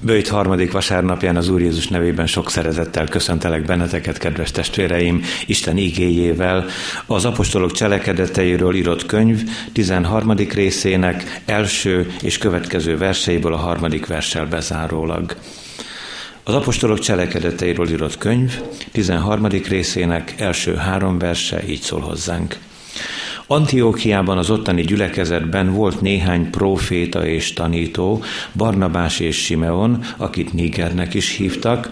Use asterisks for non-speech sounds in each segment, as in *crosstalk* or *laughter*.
Bőjt harmadik vasárnapján az Úr Jézus nevében sok szeretettel köszöntelek benneteket, kedves testvéreim, Isten igéjével, az apostolok cselekedeteiről írott könyv 13. részének első és következő verseiből a harmadik verssel bezárólag. Az apostolok cselekedeteiről írott könyv 13. részének első három verse így szól hozzánk. Antiókiában az ottani gyülekezetben volt néhány proféta és tanító, Barnabás és Simeon, akit Nigernek is hívtak,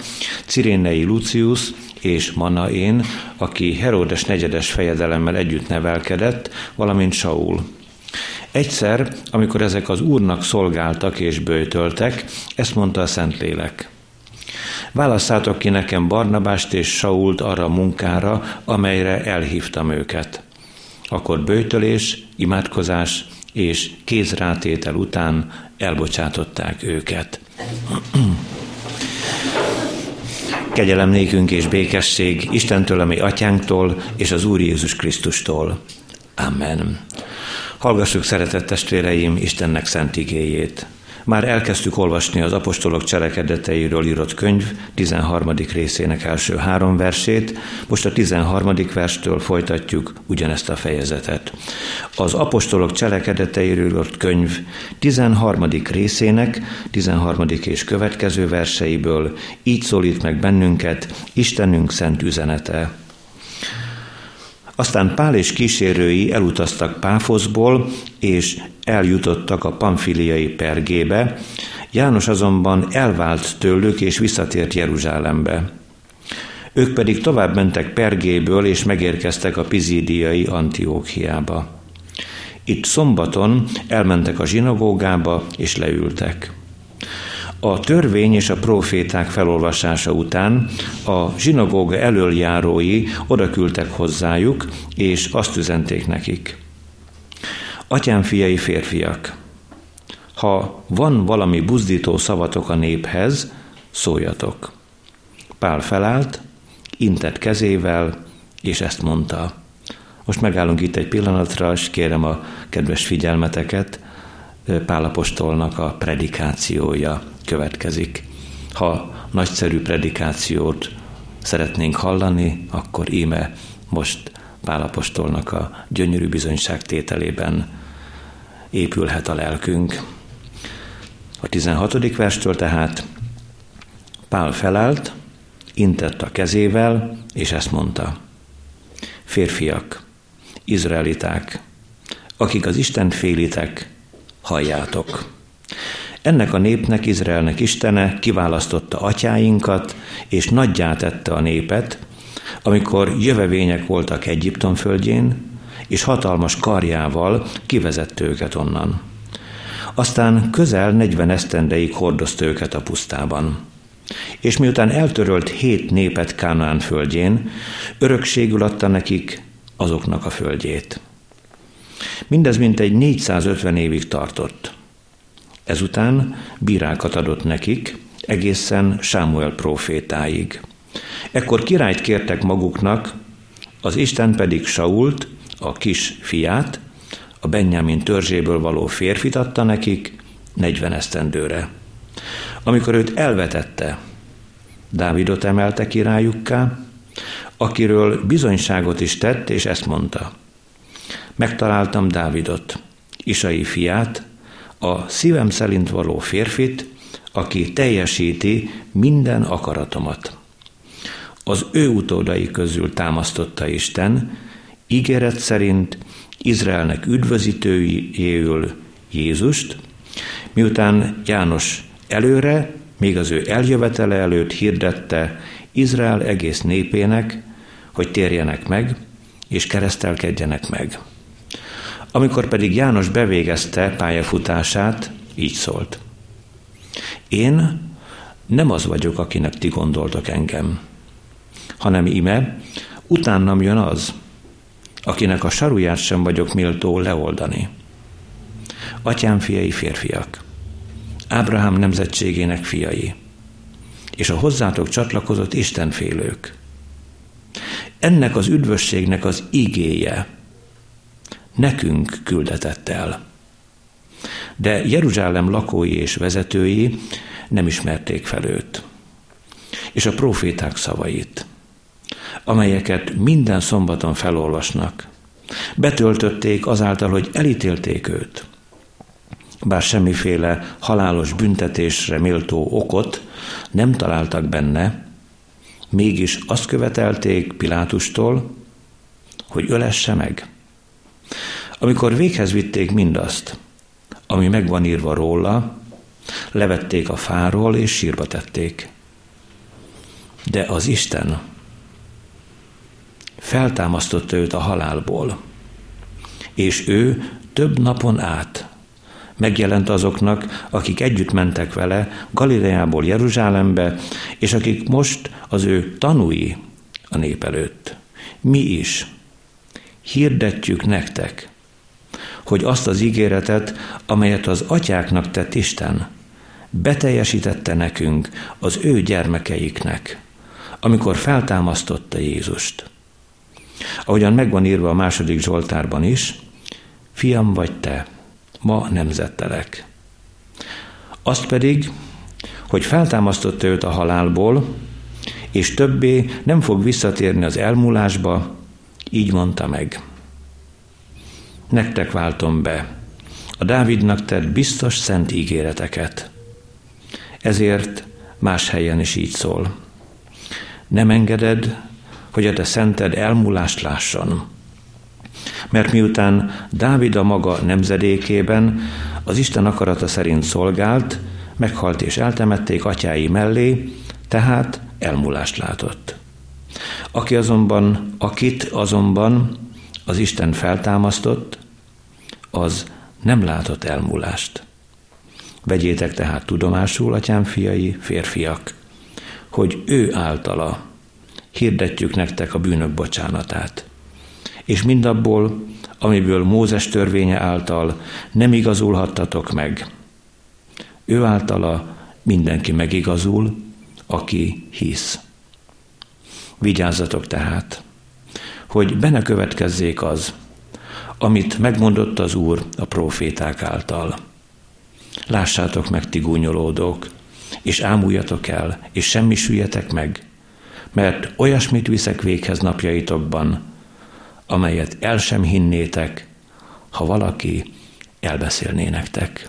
Cirénei Lucius és Manaén, aki Heródes negyedes fejedelemmel együtt nevelkedett, valamint Saul. Egyszer, amikor ezek az úrnak szolgáltak és bőtöltek, ezt mondta a Szentlélek. Válasszátok ki nekem Barnabást és Sault arra munkára, amelyre elhívtam őket. Akkor bőtölés, imádkozás és kézrátétel után elbocsátották őket. Kegyelem nékünk és békesség Istentől, ami atyánktól, és az Úr Jézus Krisztustól. Amen. Hallgassuk, szeretett testvéreim, Istennek szent igéjét. Már elkezdtük olvasni az apostolok cselekedeteiről írott könyv 13. részének első három versét, most a 13. verstől folytatjuk ugyanezt a fejezetet. Az apostolok cselekedeteiről írott könyv 13. részének 13. és következő verseiből így szólít meg bennünket Istenünk szent üzenete. Aztán Pál és kísérői elutaztak Páfoszból, és eljutottak a pamfiliai pergébe, János azonban elvált tőlük, és visszatért Jeruzsálembe. Ők pedig tovább mentek Pergéből, és megérkeztek a pizídiai Antiókiába. Itt szombaton elmentek a zsinagógába, és leültek. A törvény és a proféták felolvasása után a zsinagóga elöljárói odaküldtek hozzájuk, és azt üzenték nekik. Atyám fiai férfiak, ha van valami buzdító szavatok a néphez, szóljatok. Pál felállt, intett kezével, és ezt mondta. Most megállunk itt egy pillanatra, és kérem a kedves figyelmeteket, Pálapostolnak a predikációja következik. Ha nagyszerű predikációt szeretnénk hallani, akkor íme most Pálapostolnak a gyönyörű bizonyságtételében épülhet a lelkünk. A 16. verstől tehát Pál felállt, intett a kezével, és ezt mondta. Férfiak, izraeliták, akik az Isten félitek, halljátok. Ennek a népnek, Izraelnek Istene kiválasztotta atyáinkat, és nagyjá tette a népet, amikor jövevények voltak Egyiptom földjén, és hatalmas karjával kivezette őket onnan. Aztán közel 40 esztendeig hordozta őket a pusztában. És miután eltörölt hét népet Kánaán földjén, örökségül adta nekik azoknak a földjét. Mindez mintegy 450 évig tartott. Ezután bírákat adott nekik, egészen Sámuel profétáig. Ekkor királyt kértek maguknak, az Isten pedig Sault, a kis fiát, a Benjamin törzséből való férfit adta nekik 40 esztendőre. Amikor őt elvetette, Dávidot emelte királyukká, akiről bizonyságot is tett, és ezt mondta. Megtaláltam Dávidot, Isai fiát, a szívem szerint való férfit, aki teljesíti minden akaratomat. Az ő utódai közül támasztotta Isten, ígéret szerint Izraelnek üdvözítőjéül Jézust, miután János előre, még az ő eljövetele előtt hirdette Izrael egész népének, hogy térjenek meg, és keresztelkedjenek meg. Amikor pedig János bevégezte pályafutását, így szólt. Én nem az vagyok, akinek ti gondoltok engem, hanem ime, utánam jön az, akinek a saruját sem vagyok méltó leoldani. Atyám fiai férfiak, Ábrahám nemzetségének fiai, és a hozzátok csatlakozott Istenfélők. Ennek az üdvösségnek az igéje nekünk küldetett el. De Jeruzsálem lakói és vezetői nem ismerték fel őt. És a proféták szavait, amelyeket minden szombaton felolvasnak, betöltötték azáltal, hogy elítélték őt. Bár semmiféle halálos büntetésre méltó okot nem találtak benne, mégis azt követelték Pilátustól, hogy ölesse meg. Amikor véghez vitték mindazt, ami meg van írva róla, levették a fáról és sírba tették. De az Isten feltámasztotta őt a halálból, és ő több napon át megjelent azoknak, akik együtt mentek vele Galileából Jeruzsálembe, és akik most az ő tanúi a nép előtt. Mi is hirdetjük nektek, hogy azt az ígéretet, amelyet az atyáknak tett Isten, beteljesítette nekünk az ő gyermekeiknek, amikor feltámasztotta Jézust. Ahogyan megvan írva a második Zsoltárban is, fiam vagy te, ma nemzettelek. Azt pedig, hogy feltámasztotta őt a halálból, és többé nem fog visszatérni az elmúlásba, így mondta meg. Nektek váltom be a Dávidnak tett biztos szent ígéreteket. Ezért más helyen is így szól. Nem engeded, hogy a te szented elmúlást lásson. Mert miután Dávid a maga nemzedékében az Isten akarata szerint szolgált, meghalt és eltemették atyái mellé, tehát elmúlást látott. Aki azonban, akit azonban az Isten feltámasztott, az nem látott elmúlást. Vegyétek tehát tudomásul, atyám fiai, férfiak, hogy ő általa hirdetjük nektek a bűnök bocsánatát. És mindabból, amiből Mózes törvénye által nem igazulhattatok meg, ő általa mindenki megigazul, aki hisz. Vigyázzatok tehát, hogy benne következzék az, amit megmondott az Úr a proféták által. Lássátok meg, ti gúnyolódók, és ámuljatok el, és semmisüljetek meg, mert olyasmit viszek véghez napjaitokban, amelyet el sem hinnétek, ha valaki elbeszélné nektek.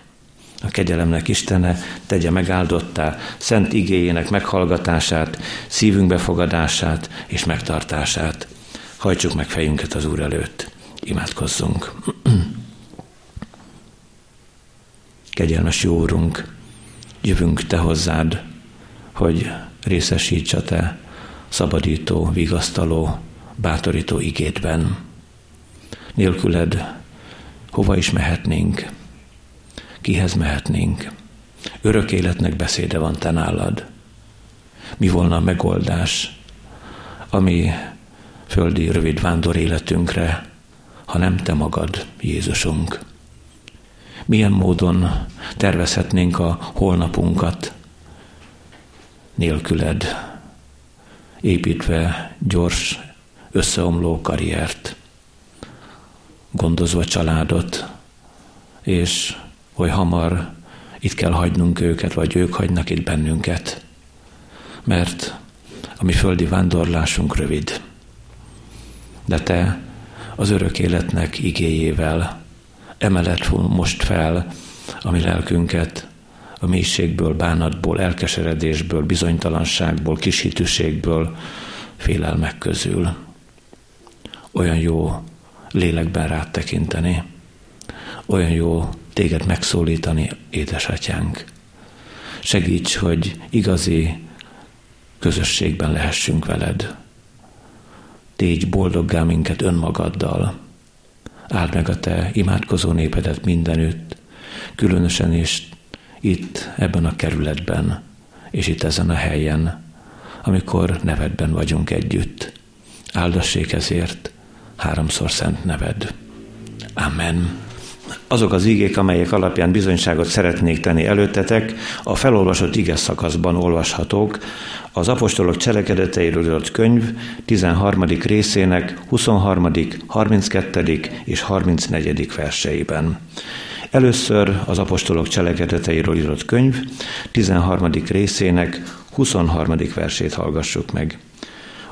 A kegyelemnek Istene tegye megáldottá szent igéjének meghallgatását, szívünk befogadását és megtartását. Hajtsuk meg fejünket az Úr előtt. Imádkozzunk. *clears throat* Kegyelmes jó Úrunk, jövünk Te hozzád, hogy részesíts a Te szabadító, vigasztaló, bátorító igétben. Nélküled hova is mehetnénk, kihez mehetnénk. Örök életnek beszéde van te nálad. Mi volna a megoldás, ami földi rövid vándor életünkre, ha nem te magad, Jézusunk. Milyen módon tervezhetnénk a holnapunkat nélküled, építve gyors, összeomló karriert, gondozva családot, és hogy hamar itt kell hagynunk őket, vagy ők hagynak itt bennünket. Mert a mi földi vándorlásunk rövid. De te az örök életnek igéjével emelet most fel a mi lelkünket a mélységből, bánatból, elkeseredésből, bizonytalanságból, kishitűségből, félelmek közül. Olyan jó lélekben rád tekinteni, olyan jó téged megszólítani, édesatyánk. Segíts, hogy igazi közösségben lehessünk veled. Tégy boldoggá minket önmagaddal. Áld meg a te imádkozó népedet mindenütt, különösen is itt, ebben a kerületben, és itt ezen a helyen, amikor nevedben vagyunk együtt. Áldassék ezért háromszor szent neved. Amen. Azok az ígék, amelyek alapján bizonyságot szeretnék tenni előttetek, a felolvasott ige szakaszban olvashatók az apostolok cselekedeteiről írott könyv 13. részének 23., 32. és 34. verseiben. Először az apostolok cselekedeteiről írott könyv 13. részének 23. versét hallgassuk meg.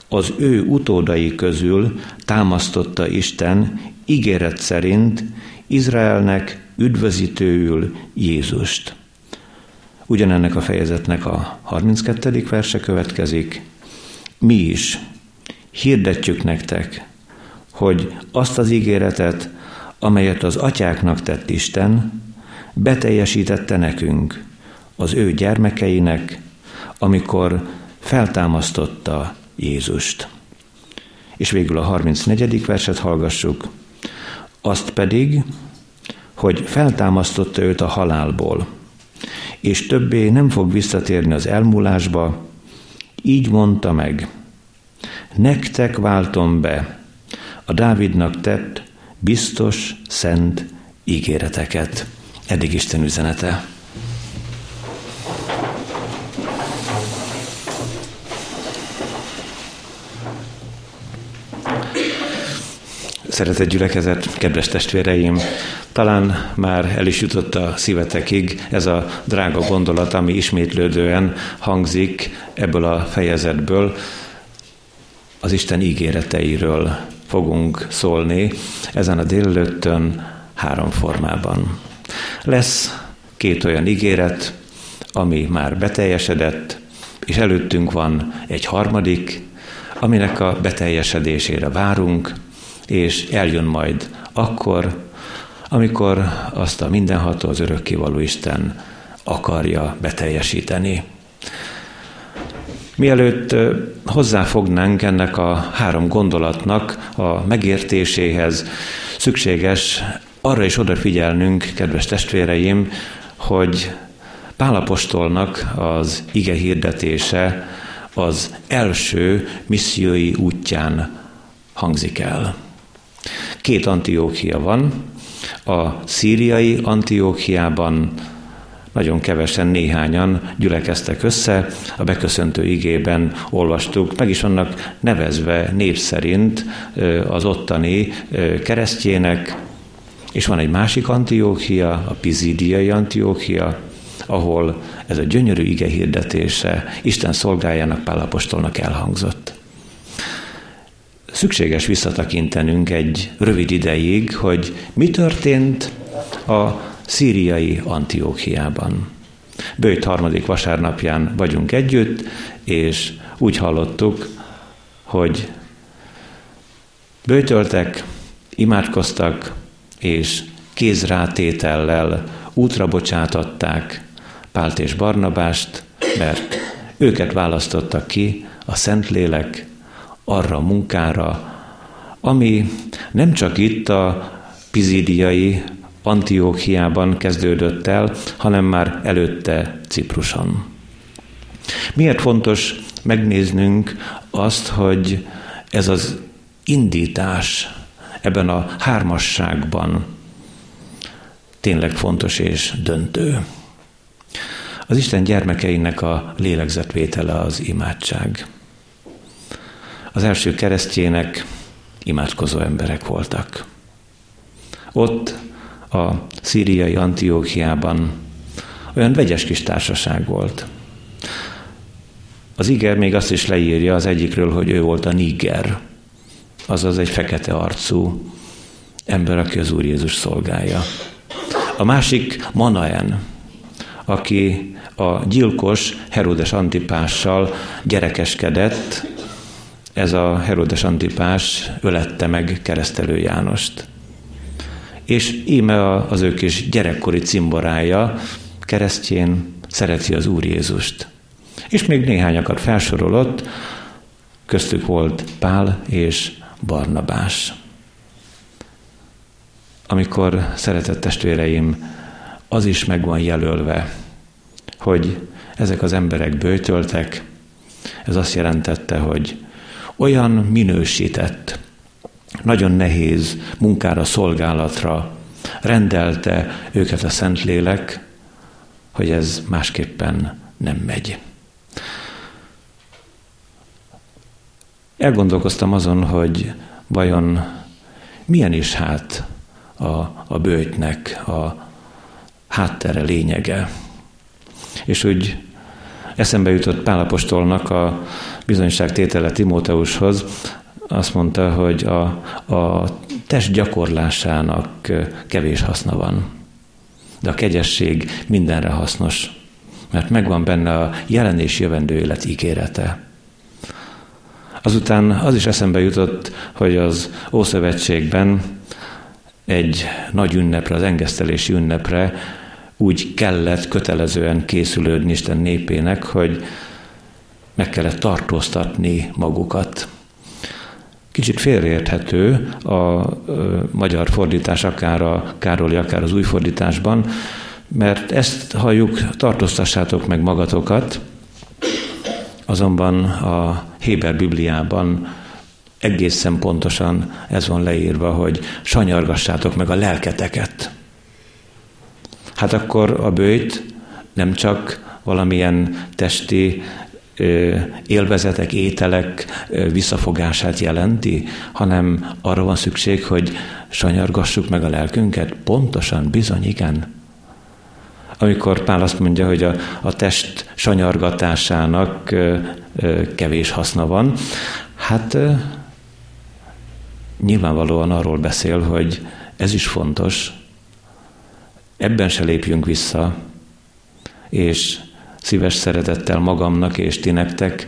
Az ő utódai közül támasztotta Isten ígéret szerint Izraelnek üdvözítőül Jézust. Ugyanennek a fejezetnek a 32. verse következik. Mi is hirdetjük nektek, hogy azt az ígéretet, amelyet az atyáknak tett Isten, beteljesítette nekünk, az ő gyermekeinek, amikor feltámasztotta Jézust. És végül a 34. verset hallgassuk. Azt pedig, hogy feltámasztotta őt a halálból, és többé nem fog visszatérni az elmúlásba, így mondta meg, nektek váltom be a Dávidnak tett biztos, szent ígéreteket. Eddig Isten üzenete. Szeretett gyülekezet, kedves testvéreim, talán már el is jutott a szívetekig ez a drága gondolat, ami ismétlődően hangzik ebből a fejezetből, az Isten ígéreteiről fogunk szólni ezen a délelőttön három formában. Lesz két olyan ígéret, ami már beteljesedett, és előttünk van egy harmadik, aminek a beteljesedésére várunk, és eljön majd akkor, amikor azt a mindenható, az örökkévaló Isten akarja beteljesíteni. Mielőtt hozzáfognánk ennek a három gondolatnak a megértéséhez, szükséges arra is odafigyelnünk, kedves testvéreim, hogy Pálapostolnak az ige hirdetése az első missziói útján hangzik el. Két Antiókia van, a szíriai Antiókiában nagyon kevesen, néhányan gyülekeztek össze, a beköszöntő igében olvastuk, meg is vannak nevezve név szerint az ottani keresztjének, és van egy másik Antiókia, a Pizidiai Antiókia, ahol ez a gyönyörű ige hirdetése Isten szolgájának Pálapostolnak elhangzott. Szükséges visszatekintenünk egy rövid ideig, hogy mi történt a szíriai Antiókiában. Bőjt harmadik vasárnapján vagyunk együtt, és úgy hallottuk, hogy bőtöltek, imádkoztak, és kézrátétellel útra bocsátották Pált és Barnabást, mert őket választottak ki a Szentlélek arra a munkára, ami nem csak itt a pizidiai Antiókiában kezdődött el, hanem már előtte Cipruson. Miért fontos megnéznünk azt, hogy ez az indítás ebben a hármasságban tényleg fontos és döntő. Az Isten gyermekeinek a lélegzetvétele az imádság. Az első keresztjének imádkozó emberek voltak. Ott a szíriai Antiókiában olyan vegyes kis társaság volt. Az iger még azt is leírja az egyikről, hogy ő volt a Niger, azaz egy fekete arcú ember, aki az Úr Jézus szolgálja. A másik Manaen, aki a gyilkos Herodes Antipással gyerekeskedett, ez a Herodes Antipás ölette meg keresztelő Jánost és íme az ő kis gyerekkori cimborája, keresztjén szereti az Úr Jézust. És még néhányakat felsorolott, köztük volt Pál és Barnabás. Amikor, szeretett testvéreim, az is meg van jelölve, hogy ezek az emberek bőtöltek, ez azt jelentette, hogy olyan minősített, nagyon nehéz munkára, szolgálatra rendelte őket a Szentlélek, hogy ez másképpen nem megy. Elgondolkoztam azon, hogy vajon milyen is hát a, a bőjtnek a háttere, lényege. És úgy eszembe jutott Pálapostolnak a bizonyságtétele Timóteushoz, azt mondta, hogy a, a test gyakorlásának kevés haszna van. De a kegyesség mindenre hasznos, mert megvan benne a jelen és jövendő élet ígérete. Azután az is eszembe jutott, hogy az Ószövetségben egy nagy ünnepre, az engesztelési ünnepre úgy kellett kötelezően készülődni Isten népének, hogy meg kellett tartóztatni magukat. Kicsit félreérthető a magyar fordítás, akár a Károli, akár az új fordításban, mert ezt halljuk, tartóztassátok meg magatokat, azonban a Héber Bibliában egészen pontosan ez van leírva, hogy sanyargassátok meg a lelketeket. Hát akkor a bőjt nem csak valamilyen testi élvezetek, ételek visszafogását jelenti, hanem arra van szükség, hogy sanyargassuk meg a lelkünket? Pontosan, bizony, igen. Amikor Pál azt mondja, hogy a, a test sanyargatásának kevés haszna van, hát nyilvánvalóan arról beszél, hogy ez is fontos, ebben se lépjünk vissza, és szíves szeretettel magamnak és ti nektek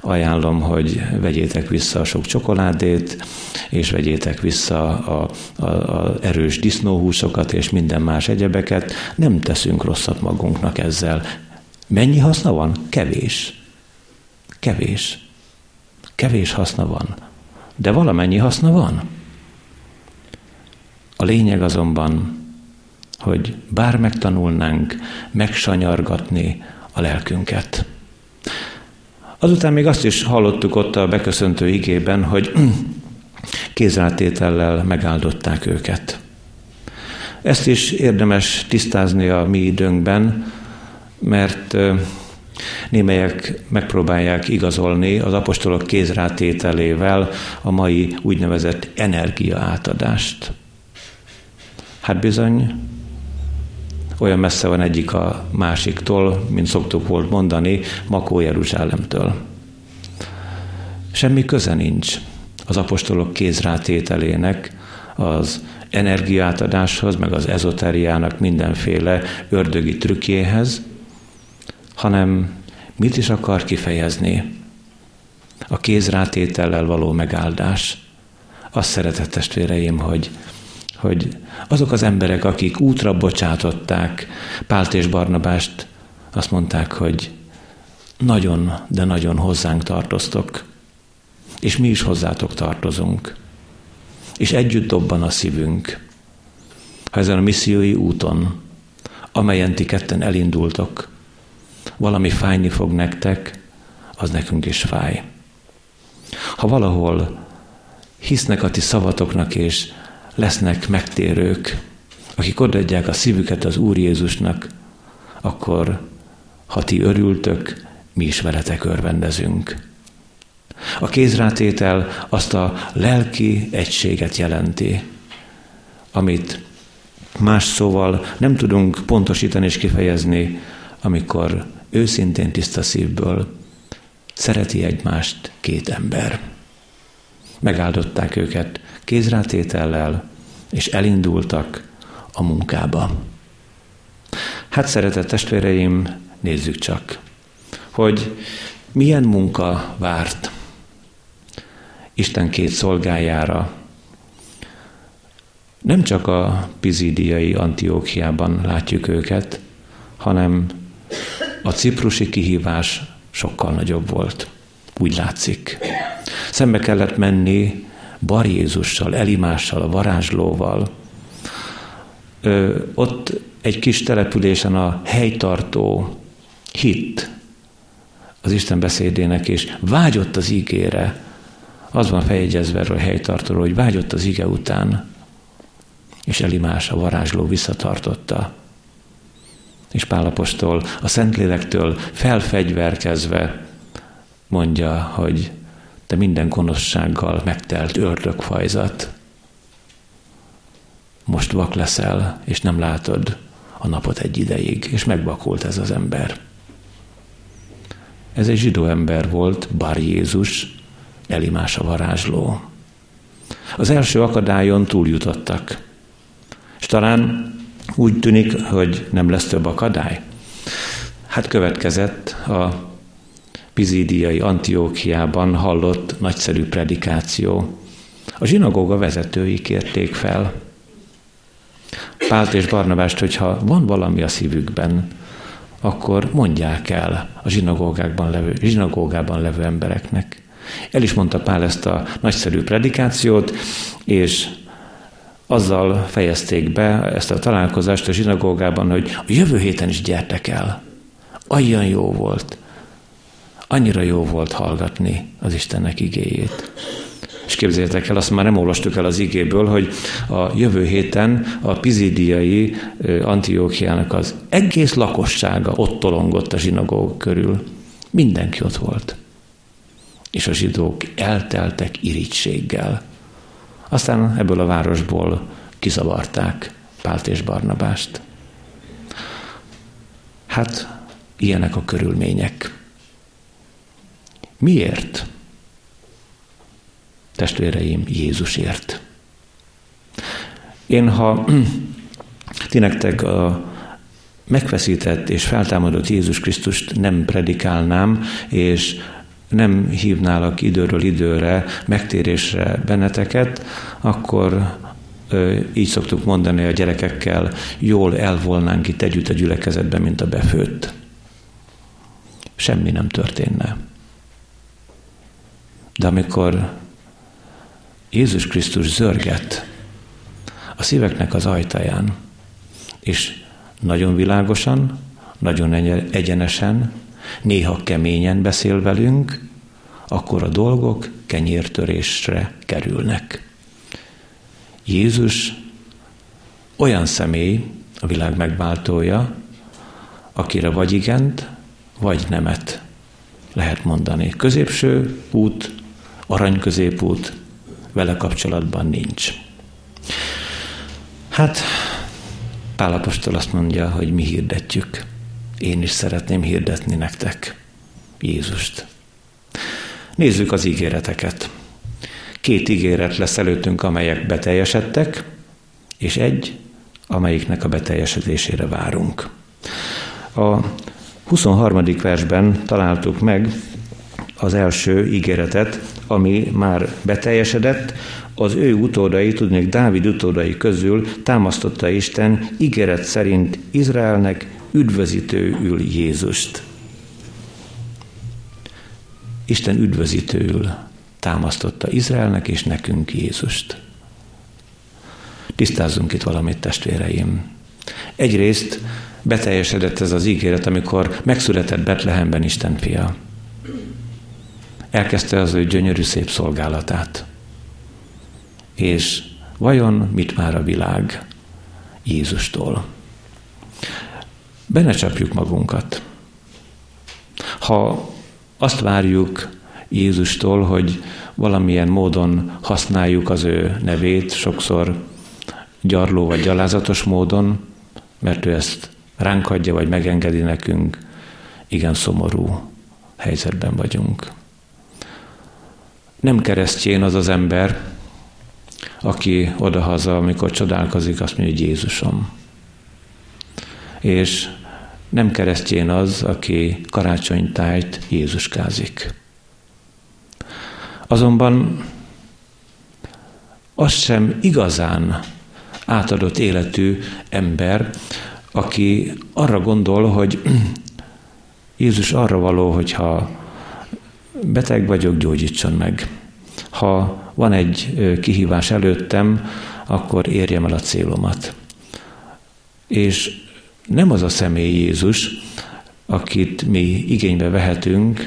ajánlom, hogy vegyétek vissza a sok csokoládét, és vegyétek vissza a, a, a erős disznóhúsokat és minden más egyebeket. Nem teszünk rosszat magunknak ezzel. Mennyi haszna van? Kevés. Kevés. Kevés haszna van. De valamennyi haszna van. A lényeg azonban, hogy bár megtanulnánk megsanyargatni a lelkünket. Azután még azt is hallottuk ott a beköszöntő igében, hogy *clears throat* kézrátétellel megáldották őket. Ezt is érdemes tisztázni a mi időnkben, mert némelyek megpróbálják igazolni az apostolok kézrátételével a mai úgynevezett energiaátadást. Hát bizony, olyan messze van egyik a másiktól, mint szoktuk volt mondani, Makó Jeruzsálemtől. Semmi köze nincs az apostolok kézrátételének az energiátadáshoz, meg az ezoteriának mindenféle ördögi trükkjéhez, hanem mit is akar kifejezni? A kézrátétellel való megáldás. Azt szeretett testvéreim, hogy hogy azok az emberek, akik útra bocsátották Pált és Barnabást, azt mondták, hogy nagyon, de nagyon hozzánk tartoztok, és mi is hozzátok tartozunk. És együtt dobban a szívünk. Ha ezen a missziói úton, amelyen ti ketten elindultok, valami fájni fog nektek, az nekünk is fáj. Ha valahol hisznek a ti szavatoknak, és lesznek megtérők, akik odaadják a szívüket az Úr Jézusnak, akkor ha ti örültök, mi is veletek örvendezünk. A kézrátétel azt a lelki egységet jelenti, amit más szóval nem tudunk pontosítani és kifejezni, amikor őszintén tiszta szívből szereti egymást két ember. Megáldották őket kézrátétellel, és elindultak a munkába. Hát szeretett testvéreim, nézzük csak, hogy milyen munka várt Isten két szolgájára. Nem csak a pizidiai Antiókiában látjuk őket, hanem a ciprusi kihívás sokkal nagyobb volt. Úgy látszik. Szembe kellett menni Bar Jézussal, Elimással, a varázslóval. Ö, ott egy kis településen a helytartó hit az Isten beszédének, és vágyott az ígére. Az van fejegyezve erről a helytartóról, hogy vágyott az ige után, és Elimás, a varázsló visszatartotta. És Pálapostól a Szentlélektől felfegyverkezve mondja, hogy de minden gonoszsággal megtelt ördögfajzat. Most vak leszel, és nem látod a napot egy ideig, és megvakult ez az ember. Ez egy zsidó ember volt, Bar Jézus, Elimás a varázsló. Az első akadályon túljutottak. És talán úgy tűnik, hogy nem lesz több akadály. Hát következett a Pizídiai Antiókiában hallott nagyszerű predikáció. A zsinagóga vezetői kérték fel Pált és Barnabást, hogyha van valami a szívükben, akkor mondják el a zsinagógákban levő, zsinagógában levő embereknek. El is mondta Pál ezt a nagyszerű predikációt, és azzal fejezték be ezt a találkozást a zsinagógában, hogy a jövő héten is gyertek el. Olyan jó volt. Annyira jó volt hallgatni az Istennek igéjét. És képzeljétek el, azt már nem olvastuk el az igéből, hogy a jövő héten a pizidiai Antiókiának az egész lakossága ott tolongott a zsinagóg körül. Mindenki ott volt. És a zsidók elteltek irítséggel. Aztán ebből a városból kizavarták Pált és Barnabást. Hát ilyenek a körülmények. Miért? Testvéreim, Jézusért. Én, ha *clears throat* ti nektek a megfeszített és feltámadott Jézus Krisztust nem predikálnám, és nem hívnálak időről időre megtérésre benneteket, akkor így szoktuk mondani a gyerekekkel, jól elvolnánk itt együtt a gyülekezetben, mint a befőtt. Semmi nem történne. De amikor Jézus Krisztus zörget a szíveknek az ajtaján, és nagyon világosan, nagyon egyenesen, néha keményen beszél velünk, akkor a dolgok kenyértörésre kerülnek. Jézus olyan személy, a világ megváltója, akire vagy igent, vagy nemet lehet mondani. Középső út, arany középút vele kapcsolatban nincs. Hát Pálapostól azt mondja, hogy mi hirdetjük. Én is szeretném hirdetni nektek Jézust. Nézzük az ígéreteket. Két ígéret lesz előttünk, amelyek beteljesedtek, és egy, amelyiknek a beteljesedésére várunk. A 23. versben találtuk meg az első ígéretet, ami már beteljesedett, az ő utódai, tudnék Dávid utódai közül támasztotta Isten ígéret szerint Izraelnek üdvözítőül Jézust. Isten üdvözítőül támasztotta Izraelnek és nekünk Jézust. Tisztázzunk itt valamit, testvéreim. Egyrészt beteljesedett ez az ígéret, amikor megszületett Betlehemben Isten fia. Elkezdte az ő gyönyörű szép szolgálatát. És vajon mit már a világ Jézustól? Benne csapjuk magunkat. Ha azt várjuk Jézustól, hogy valamilyen módon használjuk az ő nevét, sokszor gyarló vagy gyalázatos módon, mert ő ezt ránk adja, vagy megengedi nekünk, igen szomorú helyzetben vagyunk. Nem keresztjén az az ember, aki odahaza, amikor csodálkozik, azt mondja, hogy Jézusom. És nem keresztjén az, aki karácsonytájt Jézuskázik. Azonban az sem igazán átadott életű ember, aki arra gondol, hogy *clears throat* Jézus arra való, hogyha beteg vagyok, gyógyítson meg. Ha van egy kihívás előttem, akkor érjem el a célomat. És nem az a személy Jézus, akit mi igénybe vehetünk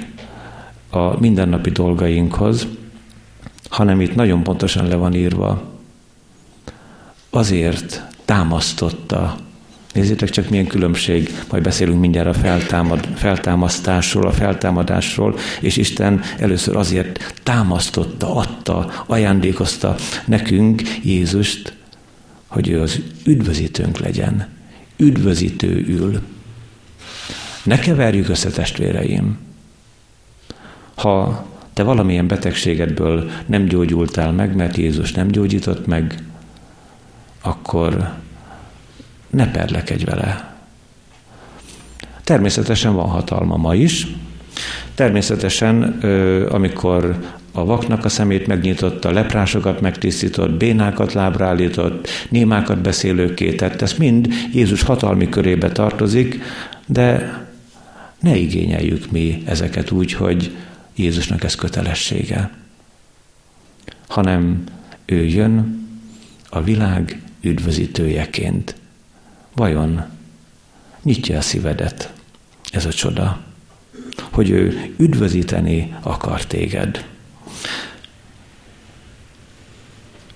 a mindennapi dolgainkhoz, hanem itt nagyon pontosan le van írva, azért támasztotta Nézzétek csak milyen különbség, majd beszélünk mindjárt a feltámad, feltámasztásról, a feltámadásról, és Isten először azért támasztotta, adta, ajándékozta nekünk Jézust, hogy ő az üdvözítőnk legyen. üdvözítő ül. Ne keverjük össze testvéreim. Ha te valamilyen betegségedből nem gyógyultál meg, mert Jézus nem gyógyított meg, akkor ne perlekedj vele. Természetesen van hatalma ma is. Természetesen, amikor a vaknak a szemét megnyitotta, leprásokat megtisztított, bénákat lábra állított, némákat beszélőké tett, ez mind Jézus hatalmi körébe tartozik, de ne igényeljük mi ezeket úgy, hogy Jézusnak ez kötelessége, hanem ő jön a világ üdvözítőjeként. Vajon nyitja a szívedet ez a csoda, hogy ő üdvözíteni akar téged.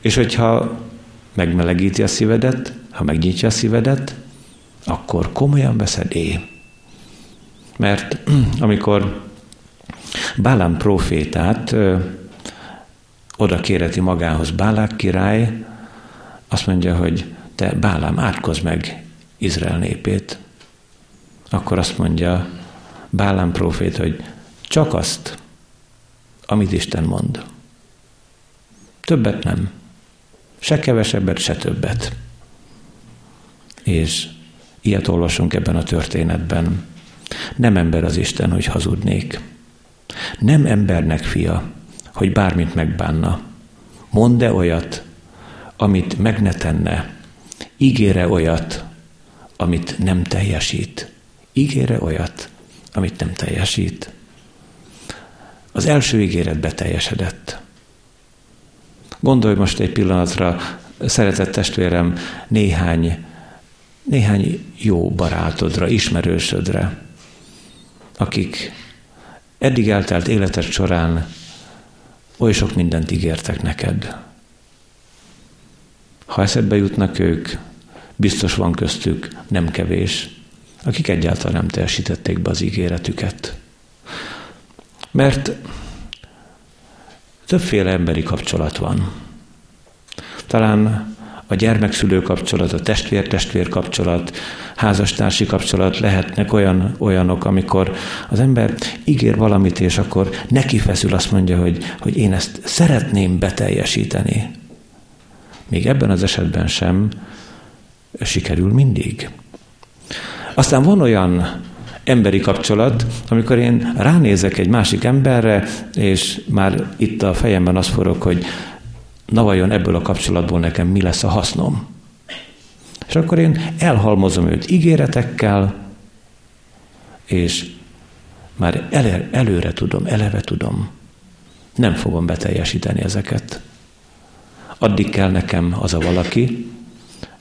És hogyha megmelegíti a szívedet, ha megnyitja a szívedet, akkor komolyan veszed é. Mert *clears throat* amikor Bálám profétát ö, oda kéreti magához Bálák király, azt mondja, hogy te Bálám, átkozz meg Izrael népét. Akkor azt mondja Bálám profét, hogy csak azt, amit Isten mond. Többet nem. Se kevesebbet, se többet. És ilyet olvasunk ebben a történetben. Nem ember az Isten, hogy hazudnék. Nem embernek fia, hogy bármit megbánna. Mondd-e olyat, amit meg ne tenne. Ígére olyat, amit nem teljesít. Ígére olyat, amit nem teljesít. Az első ígéret beteljesedett. Gondolj most egy pillanatra, szeretett testvérem, néhány, néhány jó barátodra, ismerősödre, akik eddig eltelt életed során oly sok mindent ígértek neked. Ha eszedbe jutnak ők, biztos van köztük nem kevés, akik egyáltalán nem teljesítették be az ígéretüket. Mert többféle emberi kapcsolat van. Talán a gyermekszülő kapcsolat, a testvér-testvér kapcsolat, házastársi kapcsolat lehetnek olyan, olyanok, amikor az ember ígér valamit, és akkor neki feszül, azt mondja, hogy, hogy én ezt szeretném beteljesíteni. Még ebben az esetben sem sikerül mindig. Aztán van olyan emberi kapcsolat, amikor én ránézek egy másik emberre, és már itt a fejemben az forog, hogy na vajon ebből a kapcsolatból nekem mi lesz a hasznom. És akkor én elhalmozom őt ígéretekkel, és már el, előre tudom, eleve tudom, nem fogom beteljesíteni ezeket. Addig kell nekem az a valaki,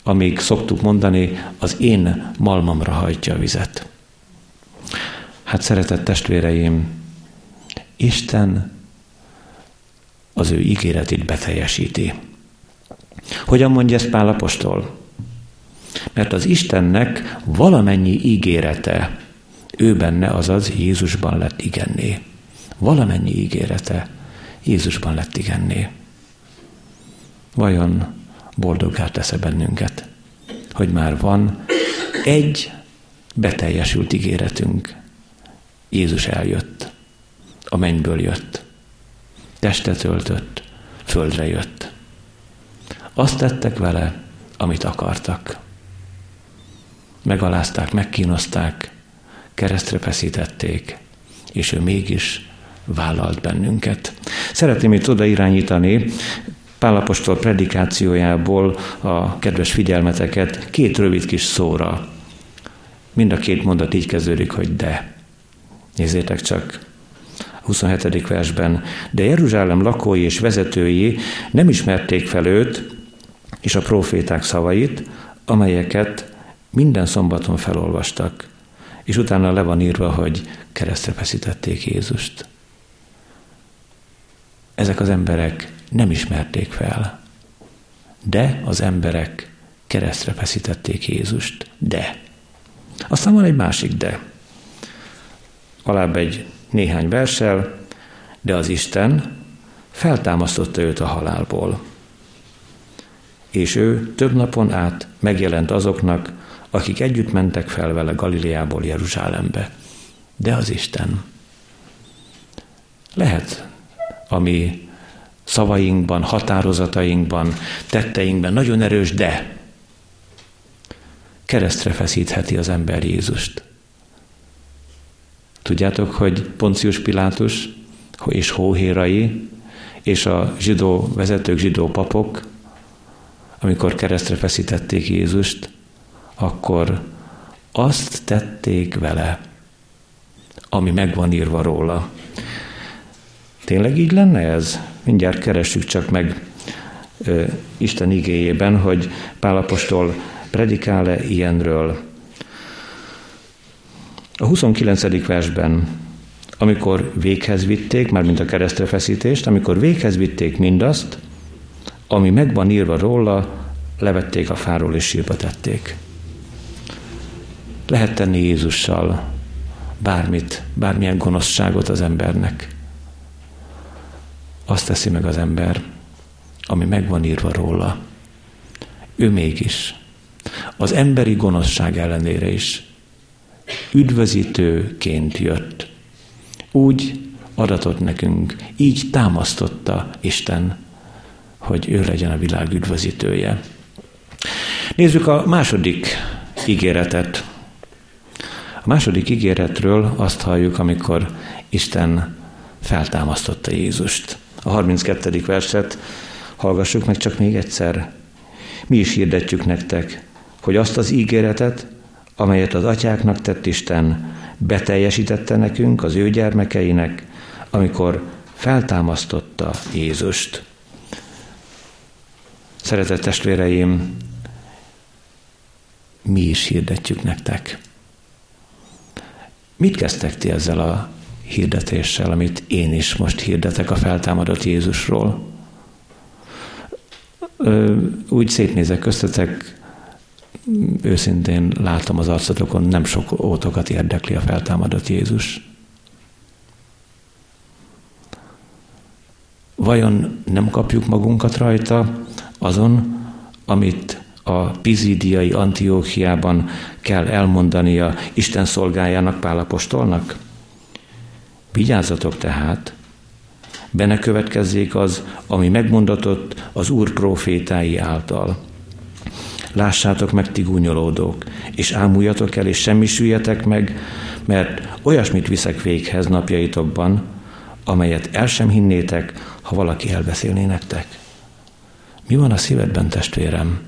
amíg szoktuk mondani, az én malmamra hajtja a vizet. Hát szeretett testvéreim, Isten az ő ígéretét beteljesíti. Hogyan mondja ezt Pál apostol? Mert az Istennek valamennyi ígérete ő benne, azaz Jézusban lett igenné. Valamennyi ígérete Jézusban lett igenné. Vajon boldoggá tesz bennünket, hogy már van egy beteljesült ígéretünk. Jézus eljött, a mennyből jött, testet öltött, földre jött. Azt tettek vele, amit akartak. Megalázták, megkínozták, keresztre feszítették, és ő mégis vállalt bennünket. Szeretném itt oda irányítani Pálapostól predikációjából a kedves figyelmeteket két rövid kis szóra. Mind a két mondat így kezdődik, hogy de. Nézzétek csak, 27. versben, de Jeruzsálem lakói és vezetői nem ismerték fel őt és a proféták szavait, amelyeket minden szombaton felolvastak, és utána le van írva, hogy keresztre feszítették Jézust. Ezek az emberek nem ismerték fel, de az emberek keresztre feszítették Jézust, de. Aztán van egy másik de. Alább egy néhány versel, de az Isten feltámasztotta őt a halálból. És ő több napon át megjelent azoknak, akik együtt mentek fel vele Galileából Jeruzsálembe. De az Isten. Lehet, ami szavainkban, határozatainkban, tetteinkben nagyon erős, de keresztre feszítheti az ember Jézust. Tudjátok, hogy Poncius Pilátus és hóhérai és a zsidó vezetők, zsidó papok, amikor keresztre feszítették Jézust, akkor azt tették vele, ami meg van írva róla. Tényleg így lenne ez? Mindjárt keressük csak meg ö, Isten igéjében, hogy Pálapostól predikál-e ilyenről. A 29. versben, amikor véghez vitték, már mint a keresztrefeszítést, amikor véghez vitték mindazt, ami meg van írva róla, levették a fáról és sírba tették. Lehet tenni Jézussal bármit, bármilyen gonoszságot az embernek. Azt teszi meg az ember, ami meg van írva róla. Ő mégis, az emberi gonoszság ellenére is üdvözítőként jött. Úgy adatot nekünk, így támasztotta Isten, hogy ő legyen a világ üdvözítője. Nézzük a második ígéretet. A második ígéretről azt halljuk, amikor Isten feltámasztotta Jézust. A 32. verset hallgassuk meg csak még egyszer. Mi is hirdetjük nektek, hogy azt az ígéretet, amelyet az atyáknak tett Isten, beteljesítette nekünk, az ő gyermekeinek, amikor feltámasztotta Jézust. Szeretett testvéreim, mi is hirdetjük nektek. Mit kezdtek ti ezzel a hirdetéssel, amit én is most hirdetek a feltámadott Jézusról? Úgy szétnézek köztetek, őszintén látom az arcotokon, nem sok ótokat érdekli a feltámadott Jézus. Vajon nem kapjuk magunkat rajta azon, amit a pizidiai Antiókiában kell elmondania Isten szolgájának Pálapostolnak? Vigyázzatok tehát, benne következzék az, ami megmondatott az Úr profétái által. Lássátok meg, ti gúnyolódók, és ámuljatok el, és semmisüljetek meg, mert olyasmit viszek véghez napjaitokban, amelyet el sem hinnétek, ha valaki elbeszélné nektek. Mi van a szívedben, testvérem?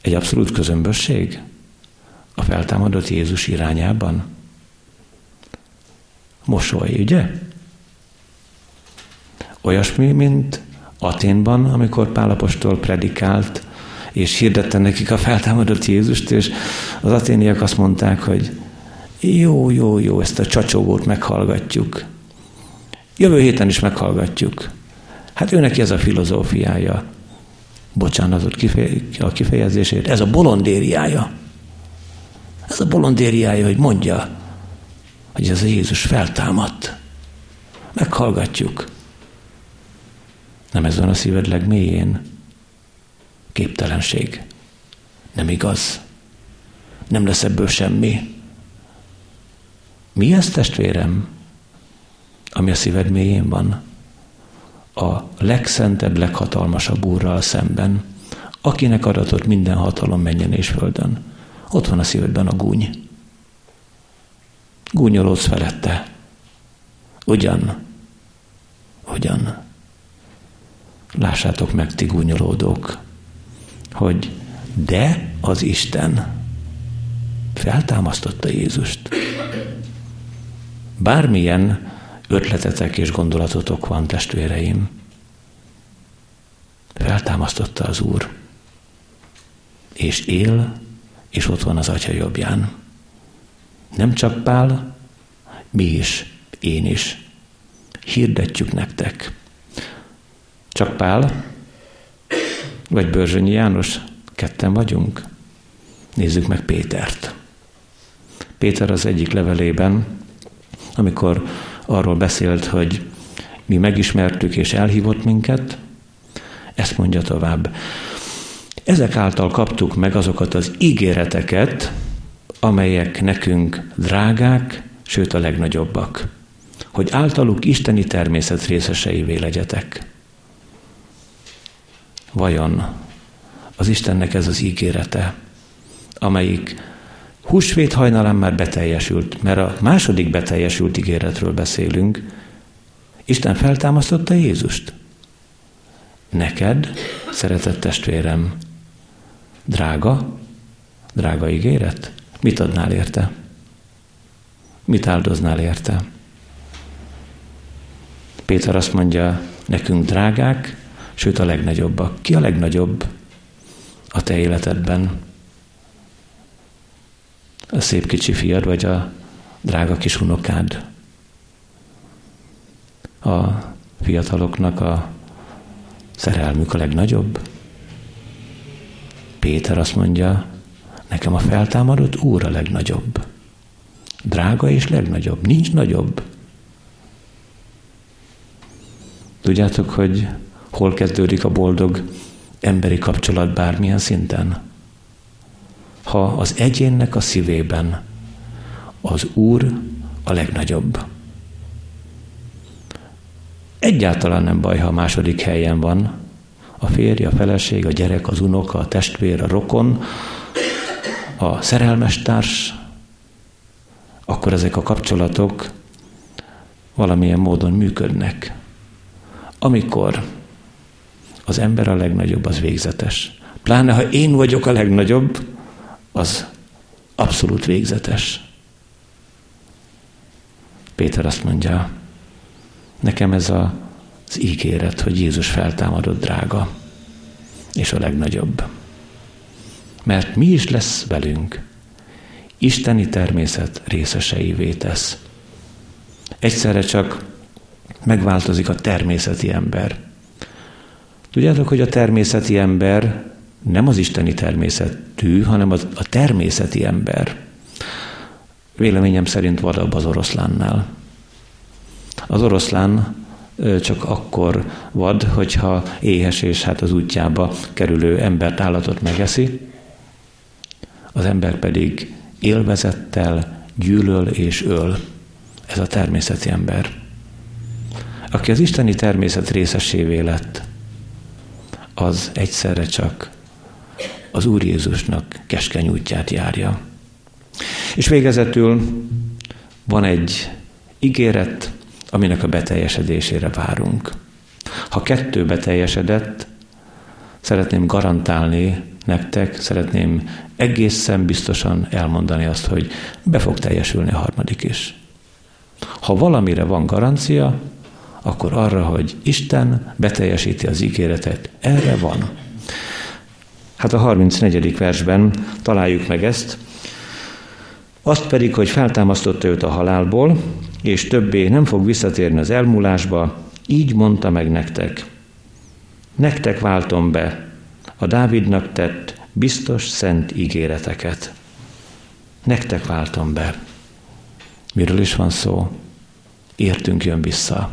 Egy abszolút közömbösség a feltámadott Jézus irányában? Mosoly, ugye? Olyasmi, mint Aténban, amikor Pálapostól predikált, és hirdette nekik a feltámadott Jézust, és az aténiak azt mondták, hogy jó, jó, jó, ezt a csacsogót meghallgatjuk. Jövő héten is meghallgatjuk. Hát ő neki ez a filozófiája bocsánatot a kifejezésért, ez a bolondériája. Ez a bolondériája, hogy mondja, hogy ez a Jézus feltámadt. Meghallgatjuk. Nem ez van a szíved legmélyén? Képtelenség. Nem igaz. Nem lesz ebből semmi. Mi ez, testvérem, ami a szíved mélyén van? a legszentebb, leghatalmasabb úrral szemben, akinek adatott minden hatalom menjen és földön. Ott van a szívedben a gúny. Gúnyolódsz felette. Ugyan, ugyan. Lássátok meg, ti gúnyolódók, hogy de az Isten feltámasztotta Jézust. Bármilyen ötletetek és gondolatotok van, testvéreim. Feltámasztotta az Úr, és él, és ott van az Atya jobbján. Nem csak Pál, mi is, én is. Hirdetjük nektek. Csak Pál, vagy Börzsönyi János, ketten vagyunk. Nézzük meg Pétert. Péter az egyik levelében, amikor arról beszélt, hogy mi megismertük és elhívott minket, ezt mondja tovább. Ezek által kaptuk meg azokat az ígéreteket, amelyek nekünk drágák, sőt a legnagyobbak, hogy általuk isteni természet részeseivé legyetek. Vajon az Istennek ez az ígérete, amelyik húsvét hajnalán már beteljesült, mert a második beteljesült ígéretről beszélünk. Isten feltámasztotta Jézust. Neked, szeretett testvérem, drága, drága ígéret? Mit adnál érte? Mit áldoznál érte? Péter azt mondja, nekünk drágák, sőt a legnagyobbak. Ki a legnagyobb a te életedben? A szép kicsi fiad, vagy a drága kis unokád? A fiataloknak a szerelmük a legnagyobb? Péter azt mondja, nekem a feltámadott Úr a legnagyobb. Drága és legnagyobb, nincs nagyobb. Tudjátok, hogy hol kezdődik a boldog emberi kapcsolat bármilyen szinten? Ha az egyénnek a szívében az Úr a legnagyobb. Egyáltalán nem baj, ha a második helyen van. A férj, a feleség, a gyerek, az unoka, a testvér, a rokon, a szerelmes társ, akkor ezek a kapcsolatok valamilyen módon működnek. Amikor az ember a legnagyobb, az végzetes. Pláne, ha én vagyok a legnagyobb, az abszolút végzetes. Péter azt mondja, nekem ez a, az ígéret, hogy Jézus feltámadott drága, és a legnagyobb. Mert mi is lesz velünk? Isteni természet részeseivé tesz. Egyszerre csak megváltozik a természeti ember. Tudjátok, hogy a természeti ember nem az isteni természetű, hanem az, a természeti ember. Véleményem szerint vadabb az oroszlánnál. Az oroszlán csak akkor vad, hogyha éhes és hát az útjába kerülő embert, állatot megeszi, az ember pedig élvezettel gyűlöl és öl. Ez a természeti ember. Aki az isteni természet részesévé lett, az egyszerre csak az Úr Jézusnak keskeny útját járja. És végezetül van egy ígéret, aminek a beteljesedésére várunk. Ha kettő beteljesedett, szeretném garantálni nektek, szeretném egészen biztosan elmondani azt, hogy be fog teljesülni a harmadik is. Ha valamire van garancia, akkor arra, hogy Isten beteljesíti az ígéretet, erre van. Hát a 34. versben találjuk meg ezt, azt pedig, hogy feltámasztotta őt a halálból, és többé nem fog visszatérni az elmúlásba, így mondta meg nektek. Nektek váltom be a Dávidnak tett biztos szent ígéreteket. Nektek váltom be. Miről is van szó? Értünk jön vissza.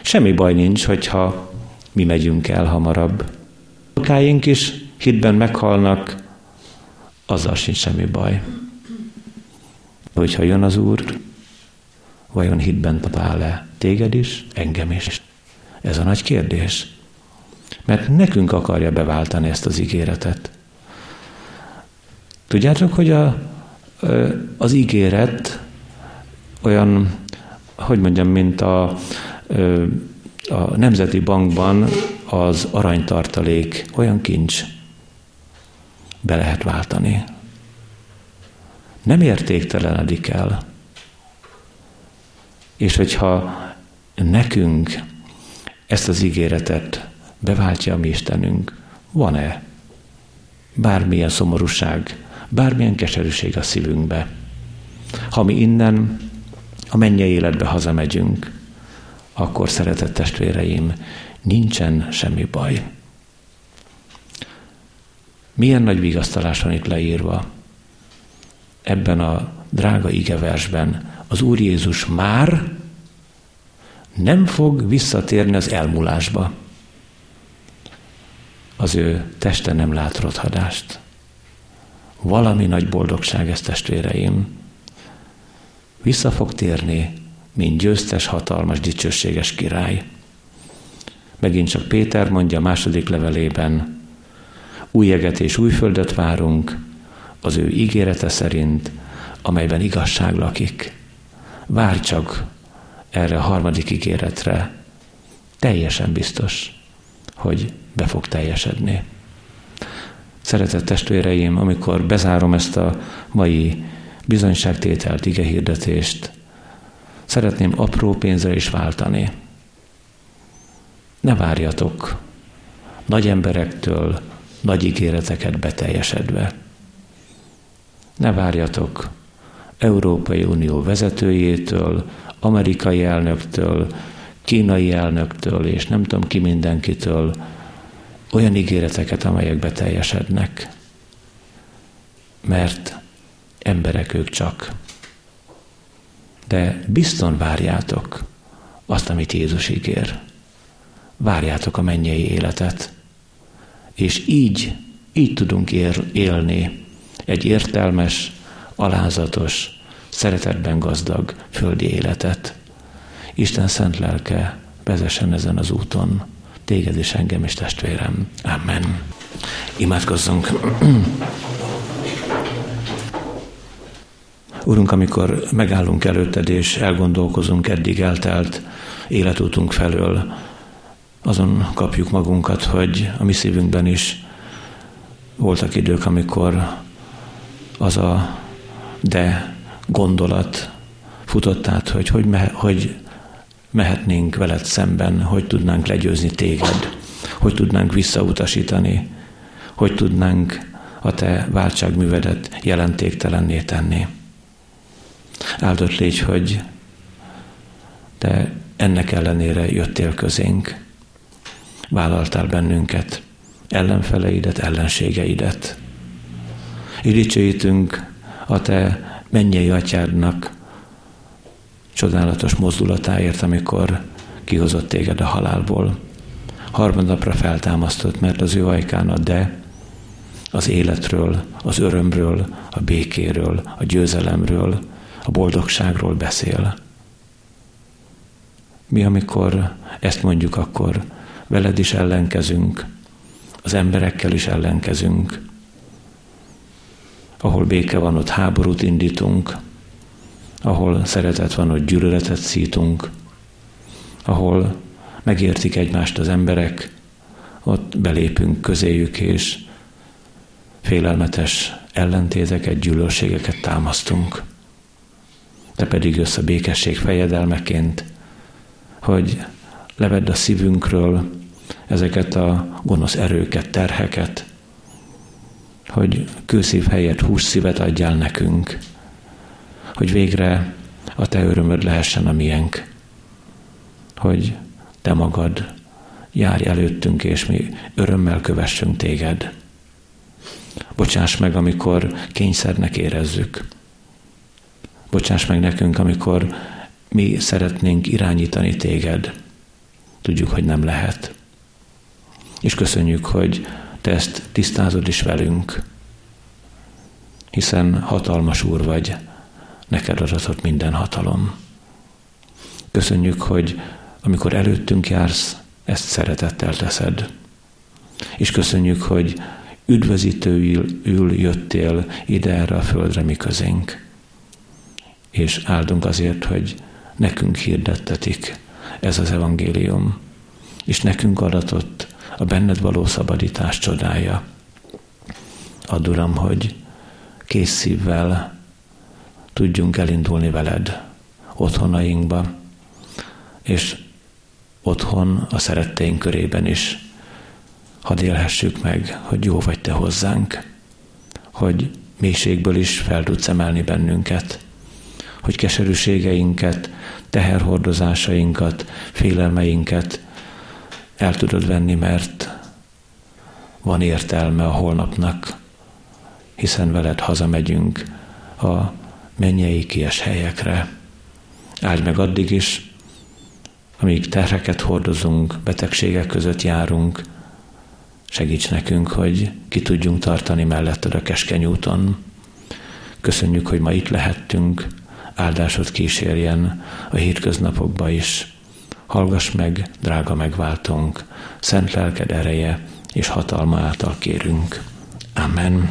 Semmi baj nincs, hogyha mi megyünk el hamarabb. Akáink is hitben meghalnak, azzal sincs semmi baj. Hogyha jön az Úr, vajon hitben talál-e téged is, engem is? Ez a nagy kérdés. Mert nekünk akarja beváltani ezt az ígéretet. Tudjátok, hogy a, az ígéret olyan, hogy mondjam, mint a, a Nemzeti Bankban az aranytartalék olyan kincs, be lehet váltani. Nem értéktelenedik el. És hogyha nekünk ezt az ígéretet beváltja a mi Istenünk, van-e bármilyen szomorúság, bármilyen keserűség a szívünkbe? Ha mi innen a mennyei életbe hazamegyünk, akkor szeretett testvéreim, nincsen semmi baj. Milyen nagy vigasztalás van itt leírva ebben a drága igeversben. Az Úr Jézus már nem fog visszatérni az elmúlásba. Az ő teste nem lát rothadást. Valami nagy boldogság ez testvéreim. Vissza fog térni, mint győztes, hatalmas, dicsőséges király. Megint csak Péter mondja a második levelében, új eget és új földet várunk, az ő ígérete szerint, amelyben igazság lakik. Várj csak erre a harmadik ígéretre, teljesen biztos, hogy be fog teljesedni. Szeretett testvéreim, amikor bezárom ezt a mai bizonyságtételt, hirdetést, szeretném apró pénzre is váltani. Ne várjatok nagy emberektől nagy ígéreteket beteljesedve. Ne várjatok Európai Unió vezetőjétől, amerikai elnöktől, kínai elnöktől, és nem tudom ki mindenkitől olyan ígéreteket, amelyek beteljesednek. Mert emberek ők csak. De bizton várjátok azt, amit Jézus ígér. Várjátok a mennyei életet. És így, így tudunk élni egy értelmes, alázatos, szeretetben gazdag földi életet. Isten szent lelke vezessen ezen az úton. Téged és engem is testvérem. Amen. Imádkozzunk. Urunk, amikor megállunk előtted és elgondolkozunk eddig eltelt életútunk felől, azon kapjuk magunkat, hogy a mi szívünkben is voltak idők, amikor az a de gondolat futott át, hogy hogy, me, hogy mehetnénk veled szemben, hogy tudnánk legyőzni téged, hogy tudnánk visszautasítani, hogy tudnánk a te váltságművedet jelentéktelenné tenni. Áldott légy, hogy te ennek ellenére jöttél közénk, vállaltál bennünket, ellenfeleidet, ellenségeidet. És dicsőítünk a te mennyei atyádnak csodálatos mozdulatáért, amikor kihozott téged a halálból. Harmadnapra feltámasztott, mert az ő ajkán a de, az életről, az örömről, a békéről, a győzelemről, a boldogságról beszél. Mi, amikor ezt mondjuk, akkor veled is ellenkezünk, az emberekkel is ellenkezünk, ahol béke van, ott háborút indítunk, ahol szeretet van, ott gyűlöletet szítunk, ahol megértik egymást az emberek, ott belépünk közéjük, és félelmetes ellentéteket, gyűlölségeket támasztunk. Te pedig jössz a békesség fejedelmeként, hogy levedd a szívünkről ezeket a gonosz erőket, terheket, hogy kőszív helyett hússzívet adjál nekünk, hogy végre a te örömöd lehessen a miénk, hogy te magad járj előttünk, és mi örömmel kövessünk téged. Bocsáss meg, amikor kényszernek érezzük. Bocsáss meg nekünk, amikor mi szeretnénk irányítani téged. Tudjuk, hogy nem lehet. És köszönjük, hogy te ezt tisztázod is velünk, hiszen hatalmas úr vagy, neked adatott minden hatalom. Köszönjük, hogy amikor előttünk jársz, ezt szeretettel teszed. És köszönjük, hogy üdvözítőül jöttél ide erre a földre mi közénk. És áldunk azért, hogy nekünk hirdettetik ez az evangélium, és nekünk adatott a benned való szabadítás csodája. Add Uram, hogy kész szívvel tudjunk elindulni veled otthonainkba, és otthon a szeretteink körében is. Hadd élhessük meg, hogy jó vagy te hozzánk, hogy mélységből is fel tudsz emelni bennünket, hogy keserűségeinket, teherhordozásainkat, félelmeinket el tudod venni, mert van értelme a holnapnak, hiszen veled hazamegyünk a mennyei kies helyekre. Áld meg addig is, amíg terheket hordozunk, betegségek között járunk, Segíts nekünk, hogy ki tudjunk tartani melletted a keskeny úton. Köszönjük, hogy ma itt lehettünk, áldásod kísérjen a hétköznapokba is. Hallgass meg, drága megváltunk, szent lelked ereje és hatalma által kérünk. Amen.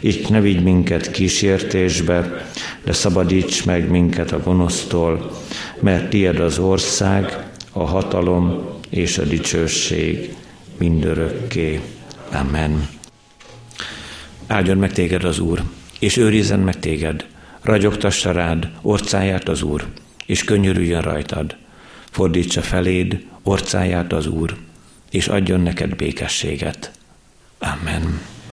Így ne vigy minket kísértésbe, de szabadíts meg minket a gonosztól, mert tied az ország, a hatalom és a dicsőség mindörökké. Amen. Áldjon meg téged az Úr, és őrizzen meg téged, ragyogtassa rád orcáját az Úr, és könyörüljön rajtad. Fordítsa feléd orcáját az Úr, és adjon neked békességet. Amen.